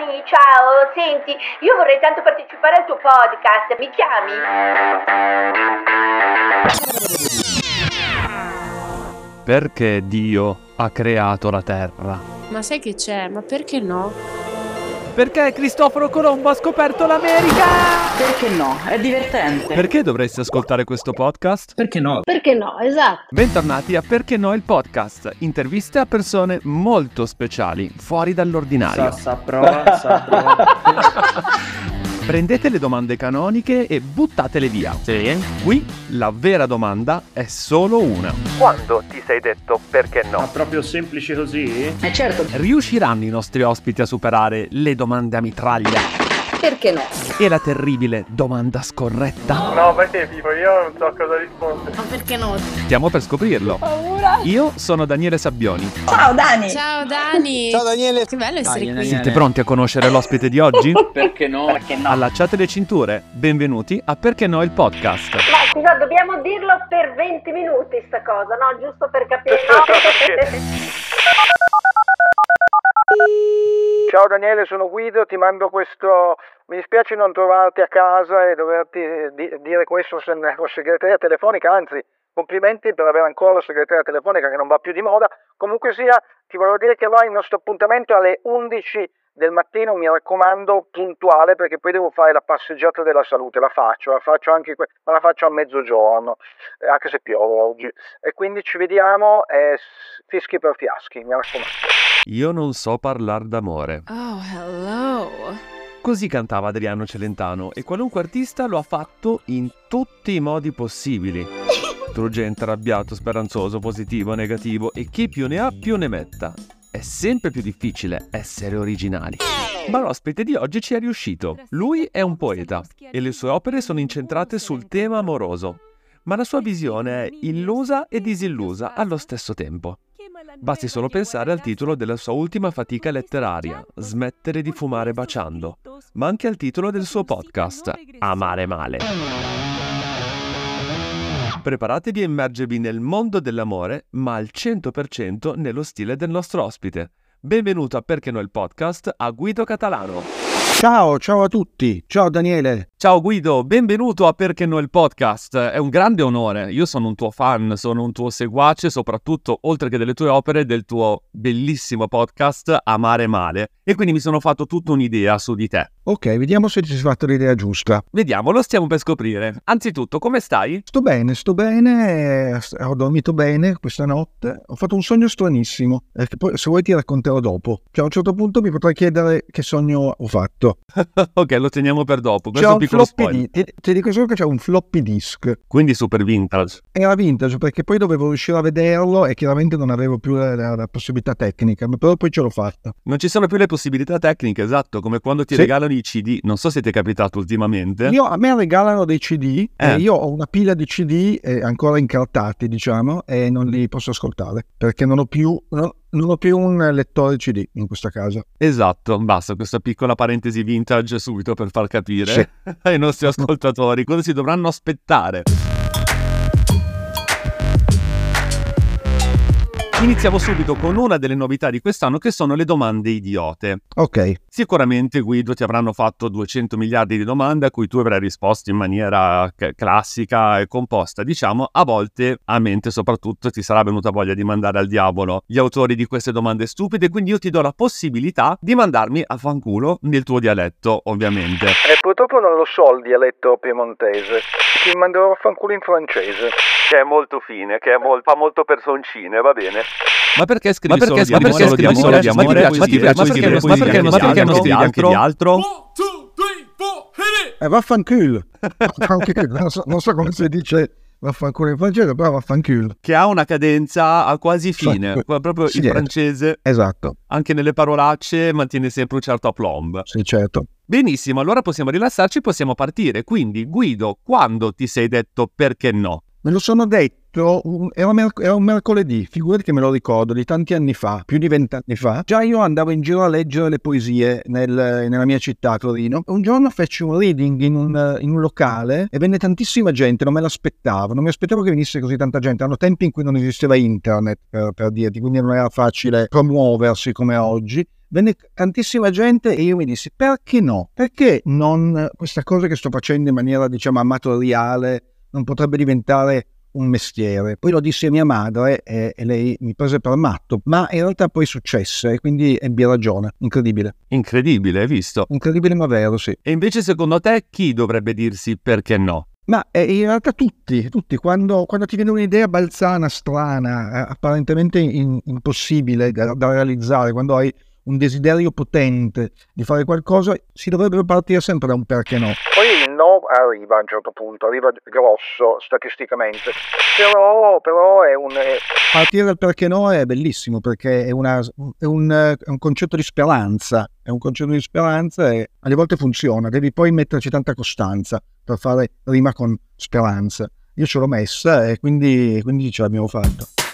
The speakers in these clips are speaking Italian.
Dani, ciao, senti, io vorrei tanto partecipare al tuo podcast, mi chiami? Perché Dio ha creato la terra? Ma sai che c'è? Ma perché no? Perché Cristoforo Colombo ha scoperto l'America? Perché no? È divertente. Perché dovresti ascoltare questo podcast? Perché no? Perché no? Esatto. Bentornati a Perché no il podcast, interviste a persone molto speciali, fuori dall'ordinario. Sa, sa, prova, sa, prova. Prendete le domande canoniche e buttatele via. Sì. Qui la vera domanda è solo una. Quando ti sei detto perché Ma no? proprio semplice così? Eh certo, Riusciranno i nostri ospiti a superare le domande a mitraglia Perché no? e la terribile domanda scorretta? No, perché Pipo, io non so cosa rispondere. Ma perché no? Stiamo per scoprirlo. Io sono Daniele Sabbioni. ciao Dani. Ciao Dani! Ciao Daniele! Che bello essere qui. Siete pronti a conoscere l'ospite di oggi? Perché no? Perché no? Allacciate le cinture. Benvenuti a Perché no il podcast. Ma scusa, dobbiamo dirlo per 20 minuti sta cosa, no? Giusto per capire. Ciao Daniele, sono Guido, ti mando questo... Mi dispiace non trovarti a casa e doverti di- dire questo con segreteria telefonica, anzi, complimenti per avere ancora la segreteria telefonica che non va più di moda. Comunque sia, ti volevo dire che allora il nostro appuntamento alle 11 del mattino, mi raccomando, puntuale, perché poi devo fare la passeggiata della salute, la faccio, la faccio anche, que- ma la faccio a mezzogiorno, eh, anche se piove oggi. E quindi ci vediamo, eh, fischi per fiaschi, mi raccomando. Io non so parlare d'amore. Oh, hello! Così cantava Adriano Celentano e qualunque artista lo ha fatto in tutti i modi possibili. Struggente, arrabbiato, speranzoso, positivo, negativo e chi più ne ha più ne metta. È sempre più difficile essere originali. Ma l'ospite di oggi ci è riuscito. Lui è un poeta e le sue opere sono incentrate sul tema amoroso. Ma la sua visione è illusa e disillusa allo stesso tempo. Basti solo pensare al titolo della sua ultima fatica letteraria, Smettere di fumare baciando, ma anche al titolo del suo podcast, Amare male. Preparatevi a immergervi nel mondo dell'amore, ma al 100% nello stile del nostro ospite. Benvenuto a Perché no il podcast a Guido Catalano. Ciao, ciao a tutti. Ciao Daniele. Ciao Guido, benvenuto a Perché no il podcast. È un grande onore. Io sono un tuo fan, sono un tuo seguace, soprattutto oltre che delle tue opere, del tuo bellissimo podcast Amare male. E quindi mi sono fatto tutta un'idea su di te. Ok, vediamo se ci sei fatto l'idea giusta. Vediamo, lo stiamo per scoprire. Anzitutto, come stai? Sto bene, sto bene, ho dormito bene questa notte, ho fatto un sogno stranissimo, eh, che poi se vuoi ti racconterò dopo. Cioè a un certo punto mi potrai chiedere che sogno ho fatto. ok, lo teniamo per dopo. C'è Questo è un floppy di- ti, ti dico solo che c'è un floppy disk. Quindi super vintage. Era vintage perché poi dovevo riuscire a vederlo e chiaramente non avevo più la, la- la possibilità tecnica, ma però poi ce l'ho fatta. Non ci sono più le possibilità tecniche, esatto, come quando ti Sì. regalano i CD. Non so se ti è capitato ultimamente. Io, a me regalano dei CD, Eh. e io ho una pila di CD eh, ancora incartati, diciamo, e non li posso ascoltare perché non ho più, no- non ho più un lettore CD in questa casa. Esatto, basta questa piccola parentesi vintage subito per far capire Sì. ai nostri ascoltatori cosa si dovranno aspettare. Iniziamo subito con una delle novità di quest'anno che sono le domande idiote. Ok, Sicuramente Guido ti avranno fatto 200 miliardi di domande a cui tu avrai risposto in maniera c- classica e composta. Diciamo, a volte a mente soprattutto ti sarà venuta voglia di mandare al diavolo gli autori di queste domande stupide, quindi io ti do la possibilità di mandarmi a fanculo nel tuo dialetto, ovviamente. E purtroppo non lo so il dialetto piemontese. Ti manderò a fanculo in francese. Che è molto fine, che è mol- fa molto personcine, va bene. Ma perché scrivi Ma perché solo di scrivi amore? solo di Ma ti amore? piace- Ma ti piace- Ma ti piace ma scrivere perché- ma perché- anche ma di perché non altro? scrivi anche di altro? eh, vaffanculo. Non, so, non so come si dice vaffanculo in francese, però vaffanculo. Che ha una cadenza a quasi fine, proprio Sì, in francese, Esatto, anche nelle parolacce mantiene sempre un certo aplomb. sì certo. Benissimo, allora possiamo rilassarci, possiamo partire. Quindi, Guido, quando ti sei detto perché no? Me lo sono detto, era, merc- era un mercoledì, figurati che me lo ricordo, di tanti anni fa, più di vent'anni fa. Già io andavo in giro a leggere le poesie nel- nella mia città, Torino. Un giorno feci un reading in un, in un locale e venne tantissima gente, non me l'aspettavo, non mi aspettavo che venisse così tanta gente. Erano tempi in cui non esisteva internet, per, per dirti, quindi non era facile promuoversi come oggi. venne tantissima gente e io mi dissi perché no? Perché non questa cosa che sto facendo in maniera diciamo amatoriale non potrebbe diventare un mestiere. Poi lo disse a mia madre e, e, lei mi prese per matto, ma in realtà poi successe e quindi ebbi ragione. Incredibile. Incredibile, hai visto? Incredibile ma vero, sì. E invece secondo te chi dovrebbe dirsi perché no? Ma eh, in realtà tutti, tutti, quando, quando ti viene un'idea balzana, strana, eh, apparentemente in, impossibile da, da realizzare, quando hai un desiderio potente di fare qualcosa, si dovrebbe partire sempre da un perché no. Poi il no arriva a un certo punto, arriva grosso statisticamente, però, però è un... Partire dal perché no è bellissimo perché è, una, è, un, è, un, concetto di speranza, è un concetto di speranza e alle volte funziona, devi poi metterci tanta costanza per fare rima con speranza. Io ce l'ho messa e quindi, quindi ce l'abbiamo fatta.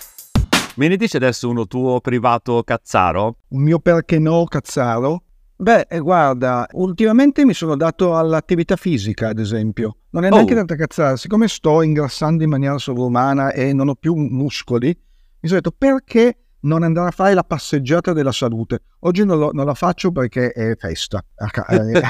Me ne dici adesso uno tuo privato cazzaro? Un mio perché no cazzaro? Beh, eh, guarda, ultimamente mi sono dato all'attività fisica, ad esempio. Non è neanche oh. tanta cazzata. Siccome sto ingrassando in maniera sovrumana e non ho più muscoli, mi sono detto perché non andare a fare la passeggiata della salute. Oggi non, lo, non la faccio perché è festa,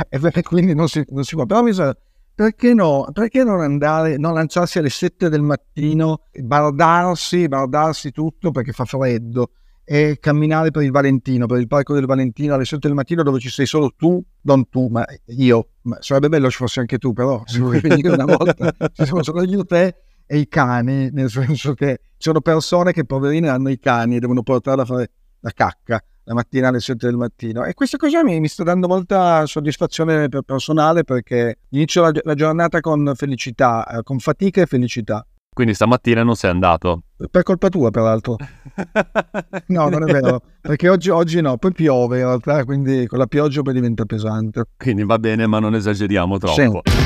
e quindi non si, non si può. Però mi sono perché no? Perché non andare, non lanciarsi alle 7 del mattino, bardarsi, bardarsi tutto perché fa freddo e camminare per il Valentino, per il parco del Valentino alle 7 del mattino dove ci sei solo tu, non tu, ma io. Ma sarebbe bello se fossi anche tu, però se vuoi venire una volta ci sono solo io, te e i cani, nel senso che ci sono persone che poverine hanno i cani e devono portarla a fare la cacca la mattina alle 7 del mattino. E questa cosa mi, mi sta dando molta soddisfazione personale perché inizio la, la giornata con felicità, eh, con fatica e felicità. Quindi stamattina non sei andato? Per colpa tua, peraltro. no, non è vero, perché oggi, oggi, no, poi piove in realtà, quindi con la pioggia poi diventa pesante. Quindi va bene, ma non esageriamo troppo. Sì.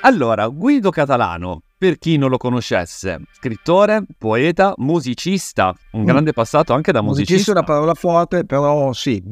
Allora, Guido Catalano, per chi non lo conoscesse, scrittore, poeta, musicista, un mm. grande passato anche da musicista. Musicista è una parola forte, però sì,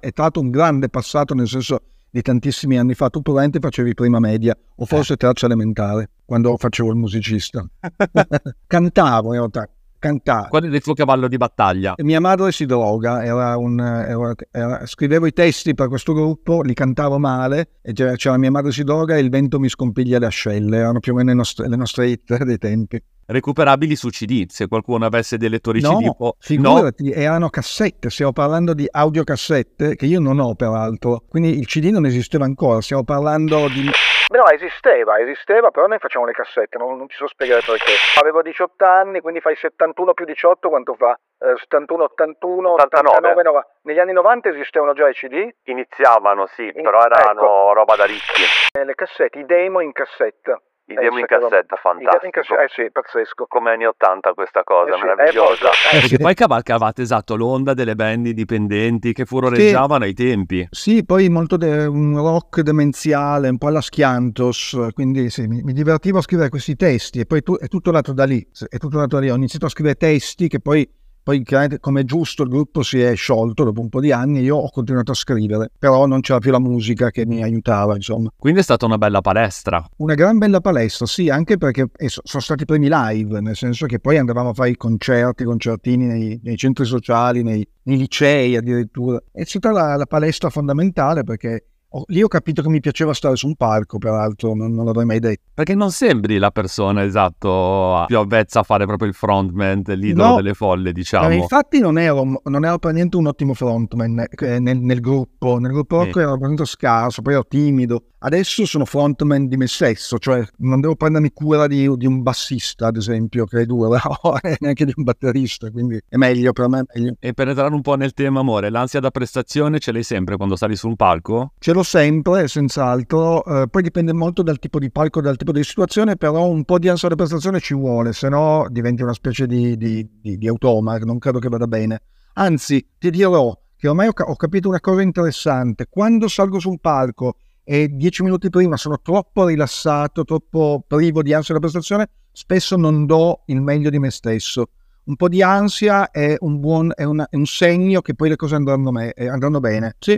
è stato un grande passato nel senso di tantissimi anni fa. Tu probabilmente facevi prima media o forse eh. terza elementare, quando facevo il musicista. Cantavo in realtà, cantare. Qual è il tuo cavallo di battaglia? Mia madre si droga, era un, era, era, scrivevo i testi per questo gruppo, li cantavo male, e c'era, mia madre si droga e il vento mi scompiglia le ascelle, erano più o meno le nostre, le nostre hit dei tempi. Recuperabili su CD, se qualcuno avesse dei lettori no, CD. Può... Figurati, no, erano cassette, stiamo parlando di audiocassette, che io non ho peraltro, quindi il CD non esisteva ancora, stiamo parlando di... Beh, no, esisteva, esisteva, però noi facciamo le cassette, non, non ci so spiegare perché. Avevo 18 anni, quindi fai 71 più 18, quanto fa? Eh, 71, 81, 89. 89 90. Negli anni 90 esistevano già i CD? Iniziavano, sì, in... però erano ecco. roba da ricchi. Eh, le cassette, i demo in cassetta. I demo in cassetta, fantastico. In cassetta, eh sì, pazzesco. Come anni 80 questa cosa, eh sì, meravigliosa. Eh, Perché poi cavalcavate esatto l'onda delle band indipendenti che furoreggiavano sì, ai tempi. Sì, poi molto de- un rock demenziale, un po' alla Schiantos, quindi sì, mi, mi, divertivo a scrivere questi testi e poi tu, è tutto nato da lì, è tutto nato da lì. Ho iniziato a scrivere testi che poi poi, come giusto, il gruppo si è sciolto dopo un po' di anni. Io ho continuato a scrivere, però non c'era più la musica che mi aiutava, insomma. Quindi è stata una bella palestra. Una gran bella palestra, sì, anche perché sono stati i primi live, nel senso che poi andavamo a fare i concerti, concertini nei, nei centri sociali, nei, nei, licei addirittura. È stata la, la palestra fondamentale perché lì ho capito che mi piaceva stare su un palco, peraltro, non, non, l'avrei mai detto. Perché non sembri la persona, esatto, più avvezza a fare proprio il frontman, l'idolo no, delle folle, diciamo. Eh, infatti non ero, non ero per niente un ottimo frontman eh, nel, nel, gruppo. Nel gruppo rock sì. ero veramente scarso, poi ero timido. Adesso sono frontman di me stesso, cioè non devo prendermi cura di, di un bassista, ad esempio, che è duro, neanche di un batterista, quindi è meglio per me. Meglio. E per entrare un po' nel tema, amore, l'ansia da prestazione ce l'hai sempre quando sali su un palco? Ce l'ho sempre, senz'altro. Eh, poi dipende molto dal tipo di palco, dal tipo di situazione, però un po' di ansia da prestazione ci vuole, se no diventi una specie di, di, di, di automa, non credo che vada bene. Anzi, ti dirò che ormai ho, ho capito una cosa interessante. Quando salgo su un palco e dieci minuti prima sono troppo rilassato, troppo privo di ansia da prestazione, spesso non do il meglio di me stesso. Un po' di ansia è un, buon, è una, è un segno che poi le cose andranno, me, eh, andranno bene. Sì.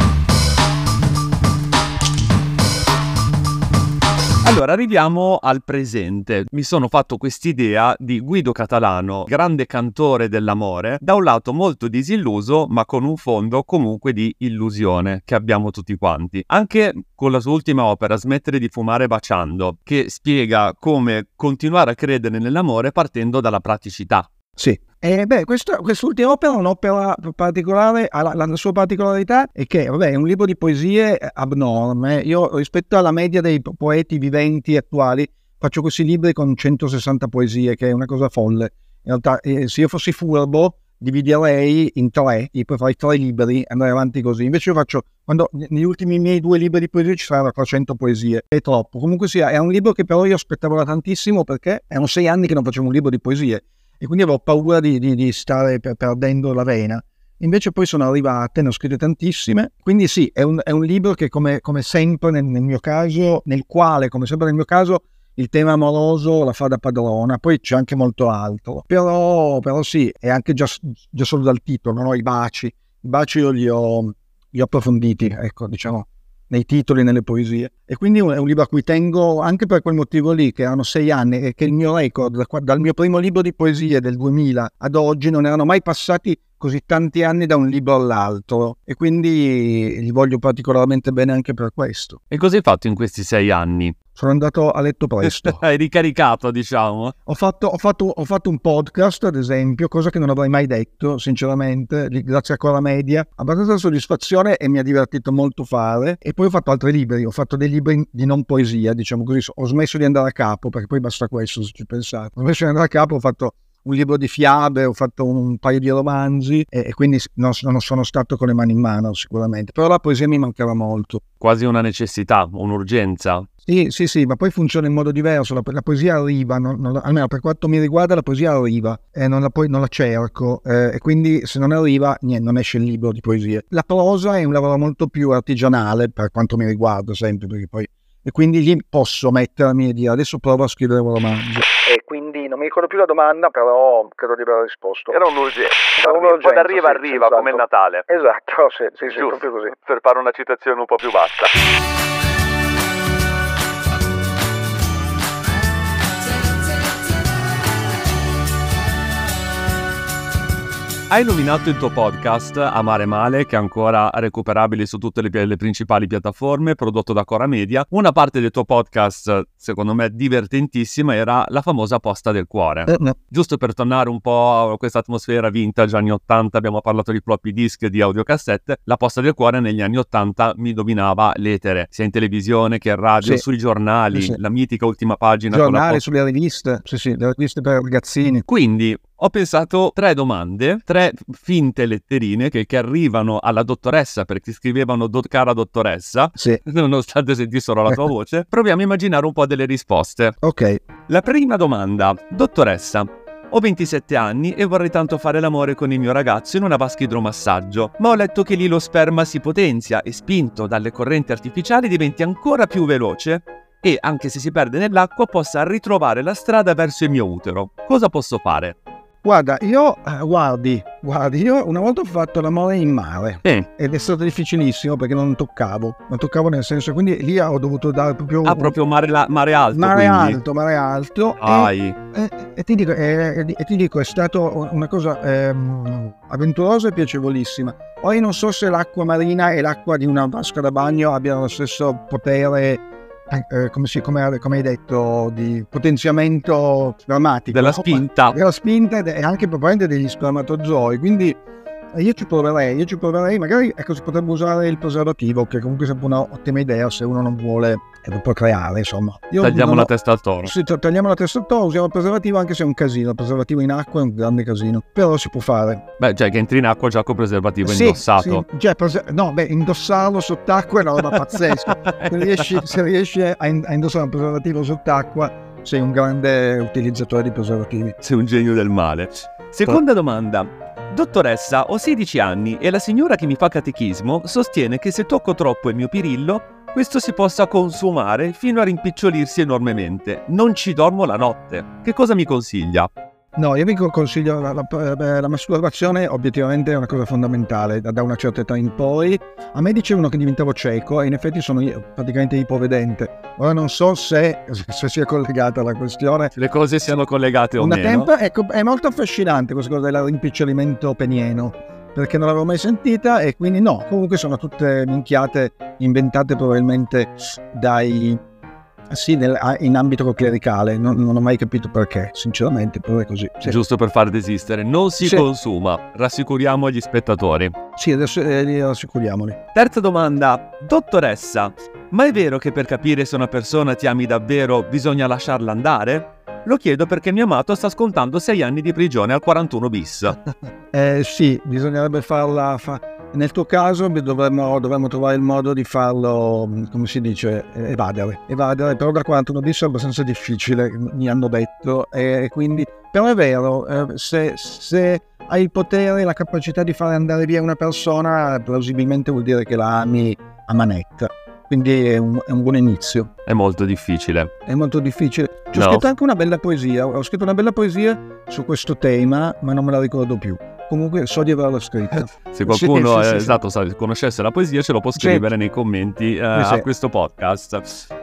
Allora, arriviamo al presente. Mi sono fatto quest'idea di Guido Catalano, grande cantore dell'amore, da un lato molto disilluso, ma con un fondo comunque di illusione che abbiamo tutti quanti. Anche con la sua ultima opera, Smettere di fumare baciando, che spiega come continuare a credere nell'amore partendo dalla praticità. Sì, e beh, questa, quest'ultima opera è un'opera particolare, la, la, sua particolarità è che vabbè, è un libro di poesie abnorme. Io rispetto alla media dei poeti viventi attuali faccio questi libri con 160 poesie, che è una cosa folle. In realtà, eh, se io fossi furbo, dividerei in tre, e poi farei tre libri andare avanti così. Invece io faccio, quando negli ultimi miei due libri di poesie ci saranno 300 poesie, è troppo. Comunque sia, è un libro che però io aspettavo da tantissimo perché erano sei anni che non facevo un libro di poesie e quindi avevo paura di, di, di stare per, perdendo la vena. Invece poi sono arrivate, ne ho scritte tantissime, quindi sì, è un, è un libro che come, come sempre nel, nel, mio caso, nel quale, come sempre nel mio caso, il tema amoroso la fa da padrona, poi c'è anche molto altro. Però, però sì, è anche già, già solo dal titolo, no? i baci. I baci io li ho, li ho approfonditi, ecco, diciamo, nei titoli, nelle poesie. E quindi è un libro a cui tengo anche per quel motivo lì, che erano sei anni e che il mio record, dal mio primo libro di poesie del 2000 ad oggi, non erano mai passati così tanti anni da un libro all'altro e quindi gli voglio particolarmente bene anche per questo. E cosa hai fatto in questi sei anni? Sono andato a letto presto. hai ricaricato, diciamo. Ho fatto, ho, fatto, ho fatto, un podcast, ad esempio, cosa che non avrei mai detto, sinceramente, grazie a Cora Media. Abbastanza soddisfazione e mi ha divertito molto fare. E poi ho fatto altri libri, ho fatto dei libri di non poesia, diciamo così. Ho smesso di andare a capo, perché poi basta questo, se ci pensate. Ho smesso di andare a capo, ho fatto un libro di fiabe, ho fatto un paio di romanzi e, e quindi non, non, sono stato con le mani in mano sicuramente, però la poesia mi mancava molto. Quasi una necessità, un'urgenza. Sì, sì, sì, ma poi funziona in modo diverso, la, la poesia arriva, non, non, almeno per quanto mi riguarda la poesia arriva e non la, poi, non la cerco eh, e quindi se non arriva niente, non esce il libro di poesie. La prosa è un lavoro molto più artigianale per quanto mi riguarda sempre, perché poi e quindi lì posso mettermi e dire adesso provo a scrivere un romanzo. E quindi non mi ricordo più la domanda, però credo di aver risposto. Era un'urgenza. Era un'urgenza Quando arriva, sì, arriva, esatto. come il Natale. Esatto, sì, sì, sì, proprio così. Per fare una citazione un po' più bassa. Hai nominato il tuo podcast Amare Male, che è ancora recuperabile su tutte le, le, principali piattaforme, prodotto da Cora Media. Una parte del tuo podcast, secondo me divertentissima, era la famosa posta del cuore. Eh, no. Giusto per tornare un po' a questa atmosfera vintage anni 80, abbiamo parlato di floppy disk e di audiocassette. La posta del cuore negli anni 80 mi dominava l'etere, sia in televisione che in radio, sì. sui giornali, sì, sì. la mitica ultima pagina. Giornali, sulle riviste, sì, sì, le riviste per ragazzini. Quindi ho pensato tre domande, tre finte letterine che, che arrivano alla dottoressa perché scrivevano do, cara dottoressa, sì. nonostante sentissero la tua voce. Proviamo a immaginare un po' delle risposte. Ok. La prima domanda, dottoressa. Ho 27 anni e vorrei tanto fare l'amore con il mio ragazzo in una vasca idromassaggio, ma ho letto che lì lo sperma si potenzia e spinto dalle correnti artificiali diventi ancora più veloce e, anche se si perde nell'acqua, possa ritrovare la strada verso il mio utero. Cosa posso fare? Guarda, io, eh, guardi, guardi, io una volta ho fatto l'amore in mare eh. ed è stato difficilissimo perché non toccavo, non toccavo nel senso, quindi lì ho dovuto dare proprio... Ah, proprio mare, la, mare alto. Mare quindi. alto, mare alto. E, e, e, ti dico, e, ti dico, è stata una cosa ehm, avventurosa e piacevolissima. Poi non so se l'acqua marina e l'acqua di una vasca da bagno abbiano lo stesso potere eh, come, si, come, come, hai detto, di potenziamento spermatico. Della spinta. Della spinta e anche probabilmente degli spermatozoi. Quindi eh, io ci proverei, io ci proverei, magari ecco, si potrebbe usare il preservativo, che comunque è sempre un'ottima idea se uno non vuole eh, procreare, insomma. Io tagliamo la ho... testa al toro. Sì, tagliamo la testa al toro, usiamo il preservativo anche se è un casino, il preservativo in acqua è un grande casino, però si può fare. Beh, cioè che entri in acqua già con il preservativo sì, indossato. Sì, cioè, prese... no, beh, indossarlo sott'acqua è una roba pazzesca. se, riesci, se riesci a, indossare un preservativo sott'acqua sei un grande utilizzatore di preservativi. Sei un genio del male. Seconda domanda. Dottoressa, ho 16 anni e la signora che mi fa catechismo sostiene che se tocco troppo il mio pirillo, questo si possa consumare fino a rimpicciolirsi enormemente. Non ci dormo la notte. Che cosa mi consiglia? No, io vi consiglio la, la, la, masturbazione obiettivamente è una cosa fondamentale da, da, una certa età in poi. A me dicevano che diventavo cieco e in effetti sono praticamente ipovedente. Ora non so se, se sia collegata la questione. Le cose siano collegate o una meno. Tempo, ecco, è molto affascinante questa cosa del rimpicciolimento penieno perché non l'avevo mai sentita e quindi no, comunque sono tutte minchiate inventate probabilmente dai sì, nel, in ambito clericale, non, non, ho mai capito perché, sinceramente, però è così. Sì. Giusto per far desistere, non si sì. consuma, rassicuriamo gli spettatori. Sì, adesso eh, rassicuriamoli. Terza domanda, dottoressa, ma è vero che per capire se una persona ti ami davvero bisogna lasciarla andare? Lo chiedo perché mio amato sta scontando 6 anni di prigione al 41 bis. eh sì, bisognerebbe farla... Fa- nel tuo caso dovremmo, dovremmo, trovare il modo di farlo, come si dice, evadere. Evadere, però da 41 bis è abbastanza difficile, mi hanno detto, e quindi... Però è vero, eh, se, se hai il potere e la capacità di fare andare via una persona, plausibilmente vuol dire che la ami a manetta quindi è un, è un, buon inizio. È molto difficile. È molto difficile. Ci ho no. scritto anche una bella poesia, ho scritto una bella poesia su questo tema, ma non me la ricordo più. Comunque so di averla scritta. Se qualcuno sì, sì, esatto, sì. conoscesse la poesia ce lo può scrivere nei commenti uh, a questo podcast.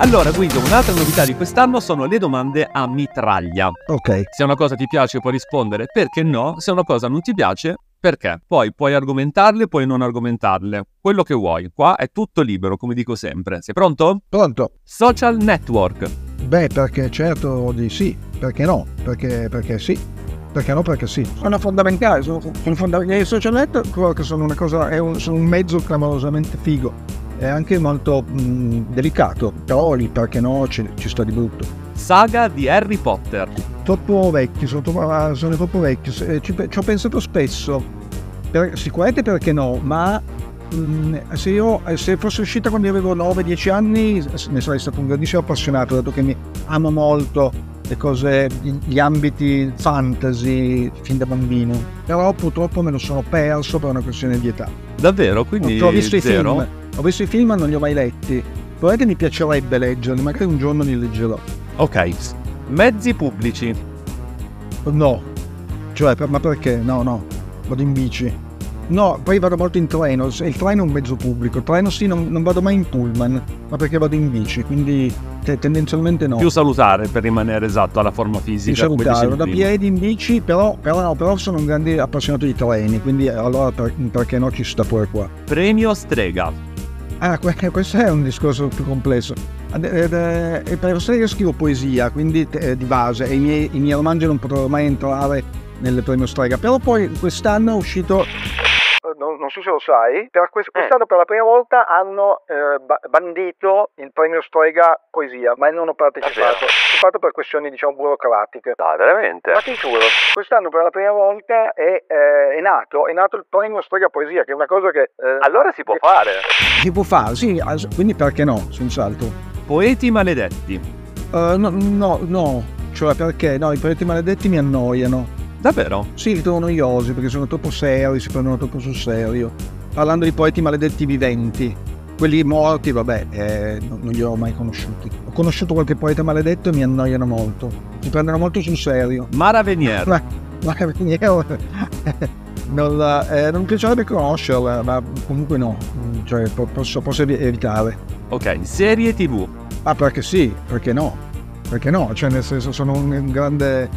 Allora Guido, un'altra novità di quest'anno sono le domande a mitraglia. Ok. Se una cosa ti piace puoi rispondere perché no, se una cosa non ti piace perché? Poi puoi argomentarle, puoi non argomentarle, quello che vuoi. Qua è tutto libero, come dico sempre. Sei pronto? Pronto. Social network. Beh, perché certo di sì, perché no? Perché, perché sì. Perché no? Perché sì. Sono fondamentali, sono, sono fondamentali. I social network sono una cosa, è un, sono un mezzo clamorosamente figo. È anche molto mh, delicato, però lì perché no ci, ci sta di brutto. Saga di Harry Potter. Troppo vecchio, sono troppo, ah, sono troppo vecchio, ci, ci, ho pensato spesso, per, sicuramente perché no, ma mh, se io se fosse uscita quando io avevo 9-10 anni ne sarei stato un grandissimo appassionato, dato che mi amo molto le cose, gli ambiti fantasy fin da bambino, però purtroppo me lo sono perso per una questione di età. Davvero? Quindi ho visto zero? i film, ho visto i film ma non li ho mai letti. Probabilmente mi piacerebbe leggerli, magari un giorno li leggerò. Ok, Mezzi pubblici. No. Cioè, ma perché? No, no. Vado in bici. No, poi vado molto in treno. Il treno è un mezzo pubblico. Il treno sì, non, non vado mai in pullman, ma perché vado in bici, quindi te, tendenzialmente no. Più salutare per rimanere esatto alla forma fisica. Più salutare, da piedi in bici, però, però, però sono un grande appassionato di treni, quindi allora per, perché no ci sta pure qua. Premio Strega. Ah, questo è un discorso più complesso. Eh, per lo io scrivo poesia, quindi eh, di base, e i miei, i miei romanzi non potrebbero mai entrare nel premio Strega. Però poi quest'anno è uscito non, non, so se lo sai, per quest- eh. quest'anno per la prima volta hanno eh, bandito il premio Strega Poesia, ma non ho partecipato. Ho partecipato per questioni, diciamo, burocratiche. Ah, veramente? Ma ti giuro, quest'anno per la prima volta è, eh, è, nato, è nato il premio Strega Poesia, che è una cosa che... Eh, allora si può che... fare. Si può fare, sì, quindi perché no, senz'altro. Poeti maledetti. Uh, no, no, no, cioè perché? No, i poeti maledetti mi annoiano. Davvero? Sì, li trovo noiosi perché sono troppo seri, si prendono troppo sul serio. Parlando di poeti maledetti viventi, quelli morti, vabbè, eh, non, non, li ho mai conosciuti. Ho conosciuto qualche poeta maledetto e mi annoiano molto. Si prendono molto sul serio. Mara Venier. Ma, Mara Venier. non, eh, non mi piacerebbe conoscerla, ma comunque no. Cioè, posso, posso evitare. Ok, serie tv. Ah, perché sì, perché no? Perché no? Cioè, nel senso, sono un grande,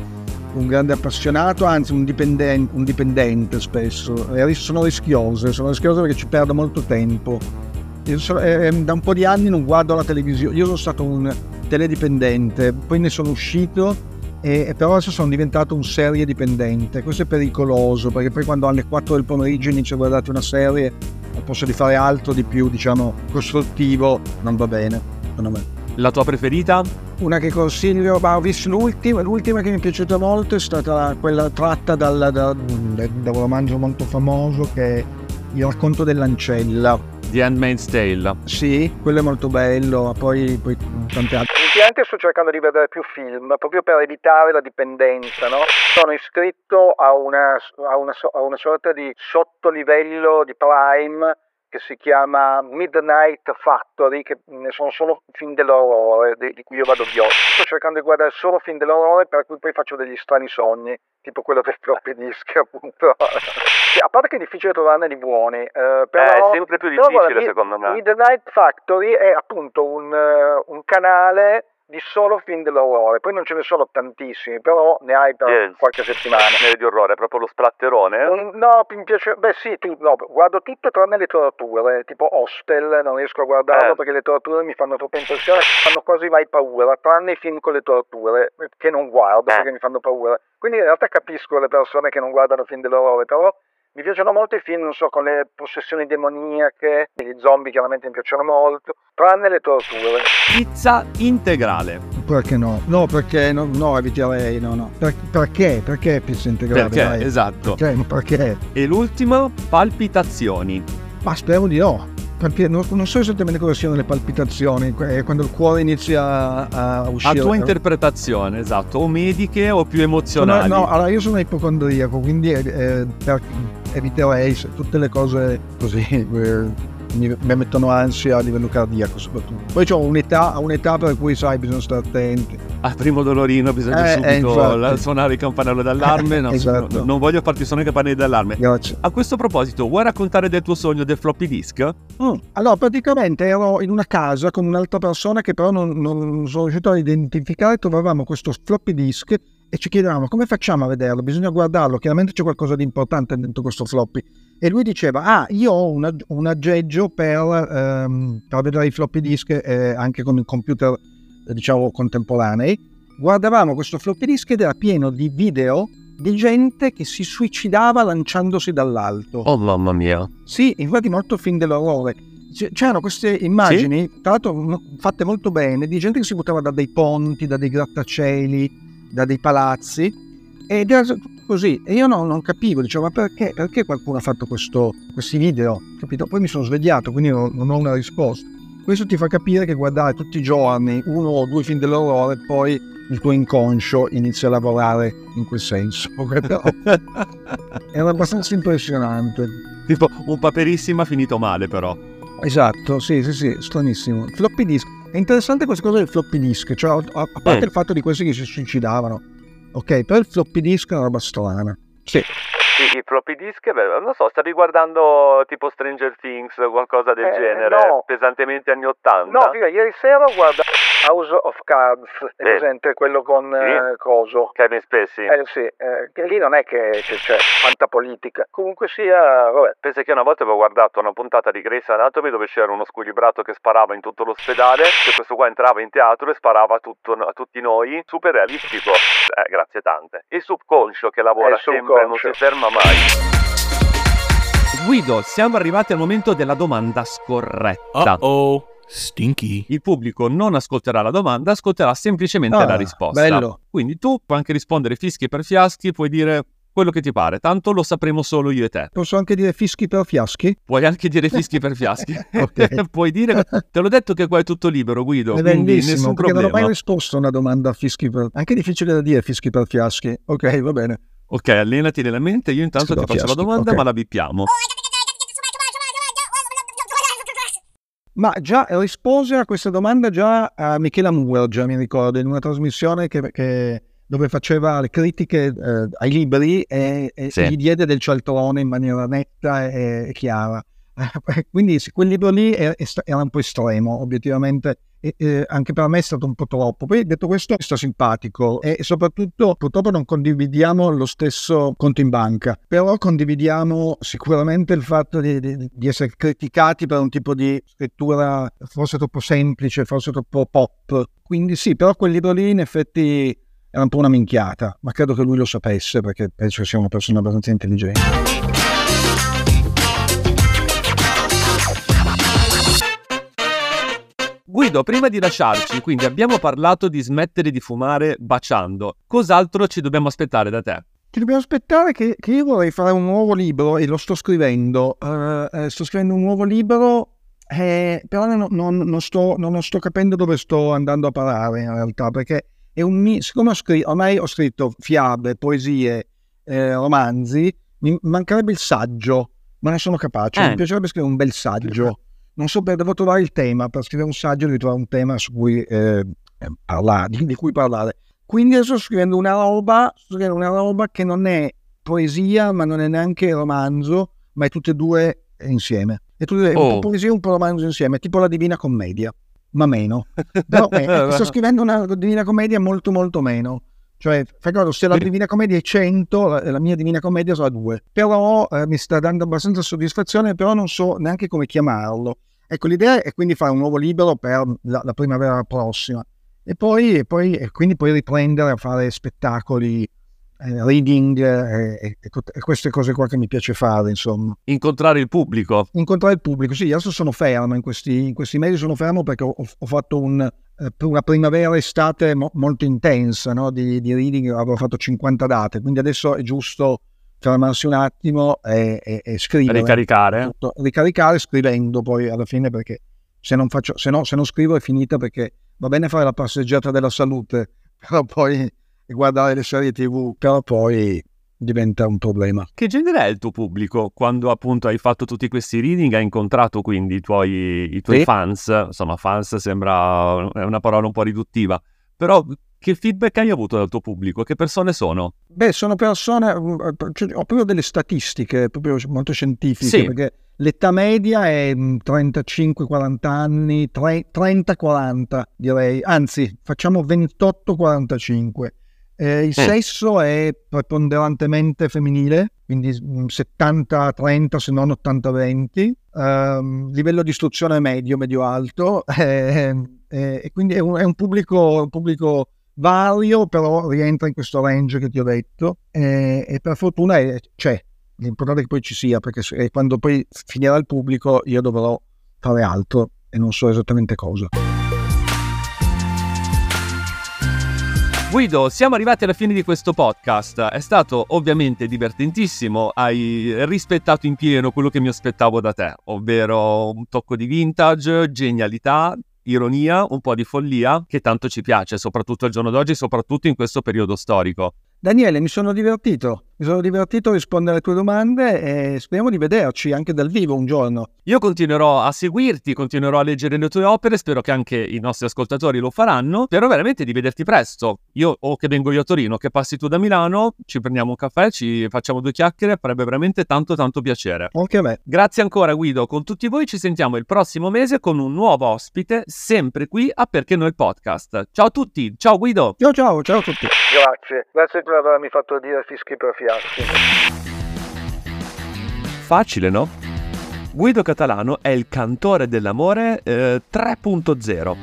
un grande appassionato, anzi un dipendente, un dipendente spesso. Sono rischiose, sono rischiose perché ci perdo molto tempo. Sono, eh, da un po' di anni non guardo la televisione. Io sono stato un teledipendente, poi ne sono uscito e, però adesso sono diventato un serie dipendente. Questo è pericoloso perché poi quando alle 4 del pomeriggio inizio a guardare una serie al posto di fare altro di più, diciamo, costruttivo, non va bene, secondo me. La tua preferita? Una che consiglio, ma ho visto l'ultima, l'ultima che mi è piaciuta molto è stata quella tratta dal, da, da, da un romanzo molto famoso che è Il racconto dell'ancella. The Handmaid's Tale. Sì, quello è molto bello, poi, poi tante altre. Ultimamente sto cercando di vedere più film, proprio per evitare la dipendenza, no? Sono iscritto a una, a una, a una sorta di sottolivello di Prime che si chiama Midnight Factory, che ne sono solo film dell'orrore di, di cui io vado via. Sto cercando di guardare solo film dell'orrore per cui poi faccio degli strani sogni, tipo quello del floppy disk appunto. a parte che è difficile trovarne di buoni, eh, però, è sempre più difficile però, guarda, secondo me. Midnight Factory è appunto un, uh, un canale di solo film dell'orrore. Poi non ce ne sono tantissimi, però ne hai per Yes. qualche settimana. Genere di orrore, proprio lo splatterone? Un- No, mi piace. Beh, sì, tu- no, guardo tutto tranne le torture, tipo Hostel, non riesco a guardarlo Eh. perché le torture mi fanno troppa impressione, fanno quasi mai paura, tranne i film con le torture, che non guardo Eh. perché mi fanno paura. Quindi in realtà capisco le persone che non guardano film dell'orrore, però mi piacciono molto i film, non so, con le possessioni demoniache, gli zombie chiaramente mi piacciono molto, tranne le torture. Pizza integrale. Perché no? No, perché no, no eviterei, no, no. Per- perché? Perché pizza integrale? Perché? dai? Esatto. Perché? Ma perché? E l'ultimo, palpitazioni. Ma speriamo di no. Non, so esattamente cosa siano le palpitazioni, eh, quando il cuore inizia a, uscire. tua interpretazione, esatto. O mediche o più Sono- emozionali. no, allora io sono ipocondriaco, quindi eh, eviterei tutte le cose così eh, mi, mi mettono ansia a livello cardiaco soprattutto. Poi ho un'età, un'età per cui sai bisogna stare attenti. Al primo dolorino bisogna Eh, eh, subito la- suonare il campanello d'allarme. No, Esatto. no, non voglio farti suonare i campanelli d'allarme. Grazie. A questo proposito, vuoi raccontare del tuo sogno del floppy disk? Mm. Allora, praticamente ero in una casa con un'altra persona che però non, non sono riuscito a identificare. Trovavamo questo floppy disk e ci chiedevamo come facciamo a vederlo. Bisogna guardarlo. Chiaramente c'è qualcosa di importante dentro questo floppy. E lui diceva: Ah, io ho un, agg- un aggeggio per, ehm, per vedere i floppy disk eh, anche con il computer, eh, diciamo, contemporanei. Guardavamo questo floppy disk ed era pieno di video di gente che si suicidava lanciandosi dall'alto. Oh mamma mia. Sì, infatti molto film dell'orrore. C'erano queste immagini, tra l'altro fatte molto bene, di gente che si buttava da dei ponti, da dei grattacieli, da dei palazzi, ed era così. E io no- non capivo, dicevo, ma perché, perché qualcuno ha fatto questo- questi video? Capito? Poi mi sono svegliato, quindi non, non ho una risposta. Questo ti fa capire che guardare tutti i giorni uno o due film dell'orrore, poi il tuo inconscio inizia a lavorare in quel senso. Era abbastanza impressionante. Tipo un paperissima finito male però. Esatto, sì, sì, sì, stranissimo. Floppy disk. È interessante questa cosa del floppy disk, cioè a, parte Mm. il fatto di questi che si suicidavano. Ok, però il floppy disk è una roba strana. Sì. Sì, i floppy disk, beh, non so, stavi guardando tipo Stranger Things, qualcosa del Eh, genere, no. pesantemente anni 80? No, figa, ieri sera ho guardato House of Cards, è Sì. presente quello con eh, Coso. Kevin Spacey. Eh sì, eh, che lì non è che che c'è tanta politica. Comunque sia, vabbè. Pensa che una volta avevo guardato una puntata di Grey's Anatomy dove c'era uno squilibrato che sparava in tutto l'ospedale, che questo qua entrava in teatro e sparava a, tutto- a tutti noi, super realistico. Eh, grazie tante. Il subconscio che lavora Eh, sempre, non si ferma mai. Guido, siamo arrivati al momento della domanda scorretta. oh, stinky. Il pubblico non ascolterà la domanda, ascolterà semplicemente Ah, la risposta. bello. Quindi tu puoi anche rispondere fischi per fiaschi, puoi dire quello che ti pare, tanto lo sapremo solo io e te. Posso anche dire fischi per fiaschi? Puoi anche dire fischi per fiaschi. Puoi dire, te l'ho detto che qua è tutto libero, Guido, È quindi bellissimo, perché non ho mai problema. risposto a una domanda a fischi per... Anche difficile da dire fischi per fiaschi. Ok, va bene. Ok, allenati nella mente, io intanto ti faccio la fiaschi, domanda, ok. ma la bippiamo. Ma già rispose a questa domanda già a Michela Moore, già mi ricordo, in una trasmissione che, che- dove faceva le critiche eh, ai libri e, e Sì. gli diede del cialtrone in maniera netta e, e chiara. Quindi sì, quel libro lì sta- era un po' estremo, obiettivamente, e, e anche per me è stato un po' troppo. Poi detto questo, sta simpatico e soprattutto purtroppo non condividiamo lo stesso conto in banca, però condividiamo sicuramente il fatto di, di- di essere criticati per un tipo di scrittura forse troppo semplice, forse troppo pop. Quindi sì, però quel libro lì in effetti era un po' una minchiata, ma credo che lui lo sapesse perché penso che sia una persona abbastanza intelligente. Guido, prima di lasciarci, quindi abbiamo parlato di smettere di fumare baciando. Cos'altro ci dobbiamo aspettare da te? Ci dobbiamo aspettare che, che io vorrei fare un nuovo libro e lo sto scrivendo. Eh, sto scrivendo un nuovo libro, eh, però non, non- non sto, non sto capendo dove sto andando a parare in realtà, perché è un siccome ho scritto, ormai ho scritto fiabe, poesie, eh, romanzi, mi mancherebbe il saggio. ma non sono capace. Eh. Mi piacerebbe scrivere un bel saggio. Non so, devo trovare il tema. Per scrivere un saggio devo trovare un tema su cui eh, parlare, di, cui parlare. Quindi adesso sto scrivendo una roba, sto scrivendo una roba che non è poesia, ma non è neanche romanzo, ma è tutte e due insieme. È tutte, un Oh. po' poesia e un po' romanzo insieme, tipo la Divina Commedia, ma meno. Però, eh, sto scrivendo una Divina Commedia molto molto meno. Cioè, fai conto, se la Divina Commedia è 100, la, la mia Divina Commedia sarà 2. Però eh, mi sta dando abbastanza soddisfazione, però non so neanche come chiamarlo. Ecco, l'idea è quindi fare un nuovo libro per la, la primavera prossima. E poi, e poi e quindi poi riprendere a fare spettacoli, eh, reading eh, e, e- e queste cose qua che mi piace fare, insomma Incontrare il pubblico. incontrare il pubblico. Sì, adesso sono fermo in questi, in questi mesi, sono fermo perché ho, ho fatto un, eh, una primavera-estate mo- molto intensa no? di, di reading, avevo fatto 50 date, quindi adesso è giusto fermarsi un attimo e, e- e scrivere. Ricaricare. Tutto. Ricaricare scrivendo poi alla fine perché se non, faccio, se, no, se non scrivo è finita perché va bene fare la passeggiata della salute, però poi guardare le serie tv, però poi diventa un problema. Che genere è il tuo pubblico? Quando appunto hai fatto tutti questi reading, hai incontrato quindi i tuoi, i tuoi Sì. fans, insomma fans sembra una parola un po' riduttiva, però che feedback hai avuto dal tuo pubblico? Che persone sono? Beh, sono persone, eh, cioè, ho proprio delle statistiche proprio molto scientifiche, Sì. perché l'età media è mm, 35-40 anni, tre- 30-40 direi, anzi facciamo 28-45. Eh, il sesso è preponderantemente femminile, quindi mm, 70-30 se non 80-20, Ehm, livello di istruzione medio, medio-alto, eh, eh, e quindi è un, è un pubblico, un pubblico vario, però rientra in questo range che ti ho detto e, e per fortuna è- c'è. L'importante è che poi ci sia, perché se- quando poi finirà il pubblico io dovrò fare altro e non so esattamente cosa. Guido, siamo arrivati alla fine di questo podcast. È stato ovviamente divertentissimo. Hai rispettato in pieno quello che mi aspettavo da te, ovvero un tocco di vintage, genialità, ironia, un po' di follia, che tanto ci piace, soprattutto al giorno d'oggi, soprattutto in questo periodo storico. Daniele, mi sono divertito, mi sono divertito a rispondere alle tue domande e speriamo di vederci anche dal vivo un giorno. Io continuerò a seguirti, continuerò a leggere le tue opere, spero che anche i nostri ascoltatori lo faranno. Spero veramente di vederti presto. Io o che vengo io a Torino, che passi tu da Milano, ci prendiamo un caffè, ci facciamo due chiacchiere, farebbe veramente tanto tanto piacere. Anche a me. Grazie ancora Guido, con tutti voi ci sentiamo il prossimo mese con un nuovo ospite, sempre qui a Perché Noi Podcast. Ciao a tutti, ciao Guido! Ciao ciao, ciao a tutti. Grazie, grazie per avermi fatto dire fischi per fiaschi. Facile, no? Guido Catalano è il cantore dell'amore eh, 3.0.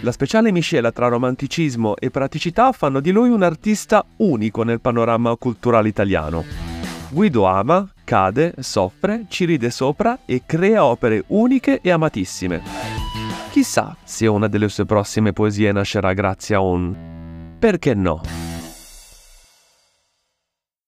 La speciale miscela tra romanticismo e praticità fanno di lui un artista unico nel panorama culturale italiano. Guido ama, cade, soffre, ci ride sopra e crea opere uniche e amatissime. Chissà se una delle sue prossime poesie nascerà grazie a un... perché no?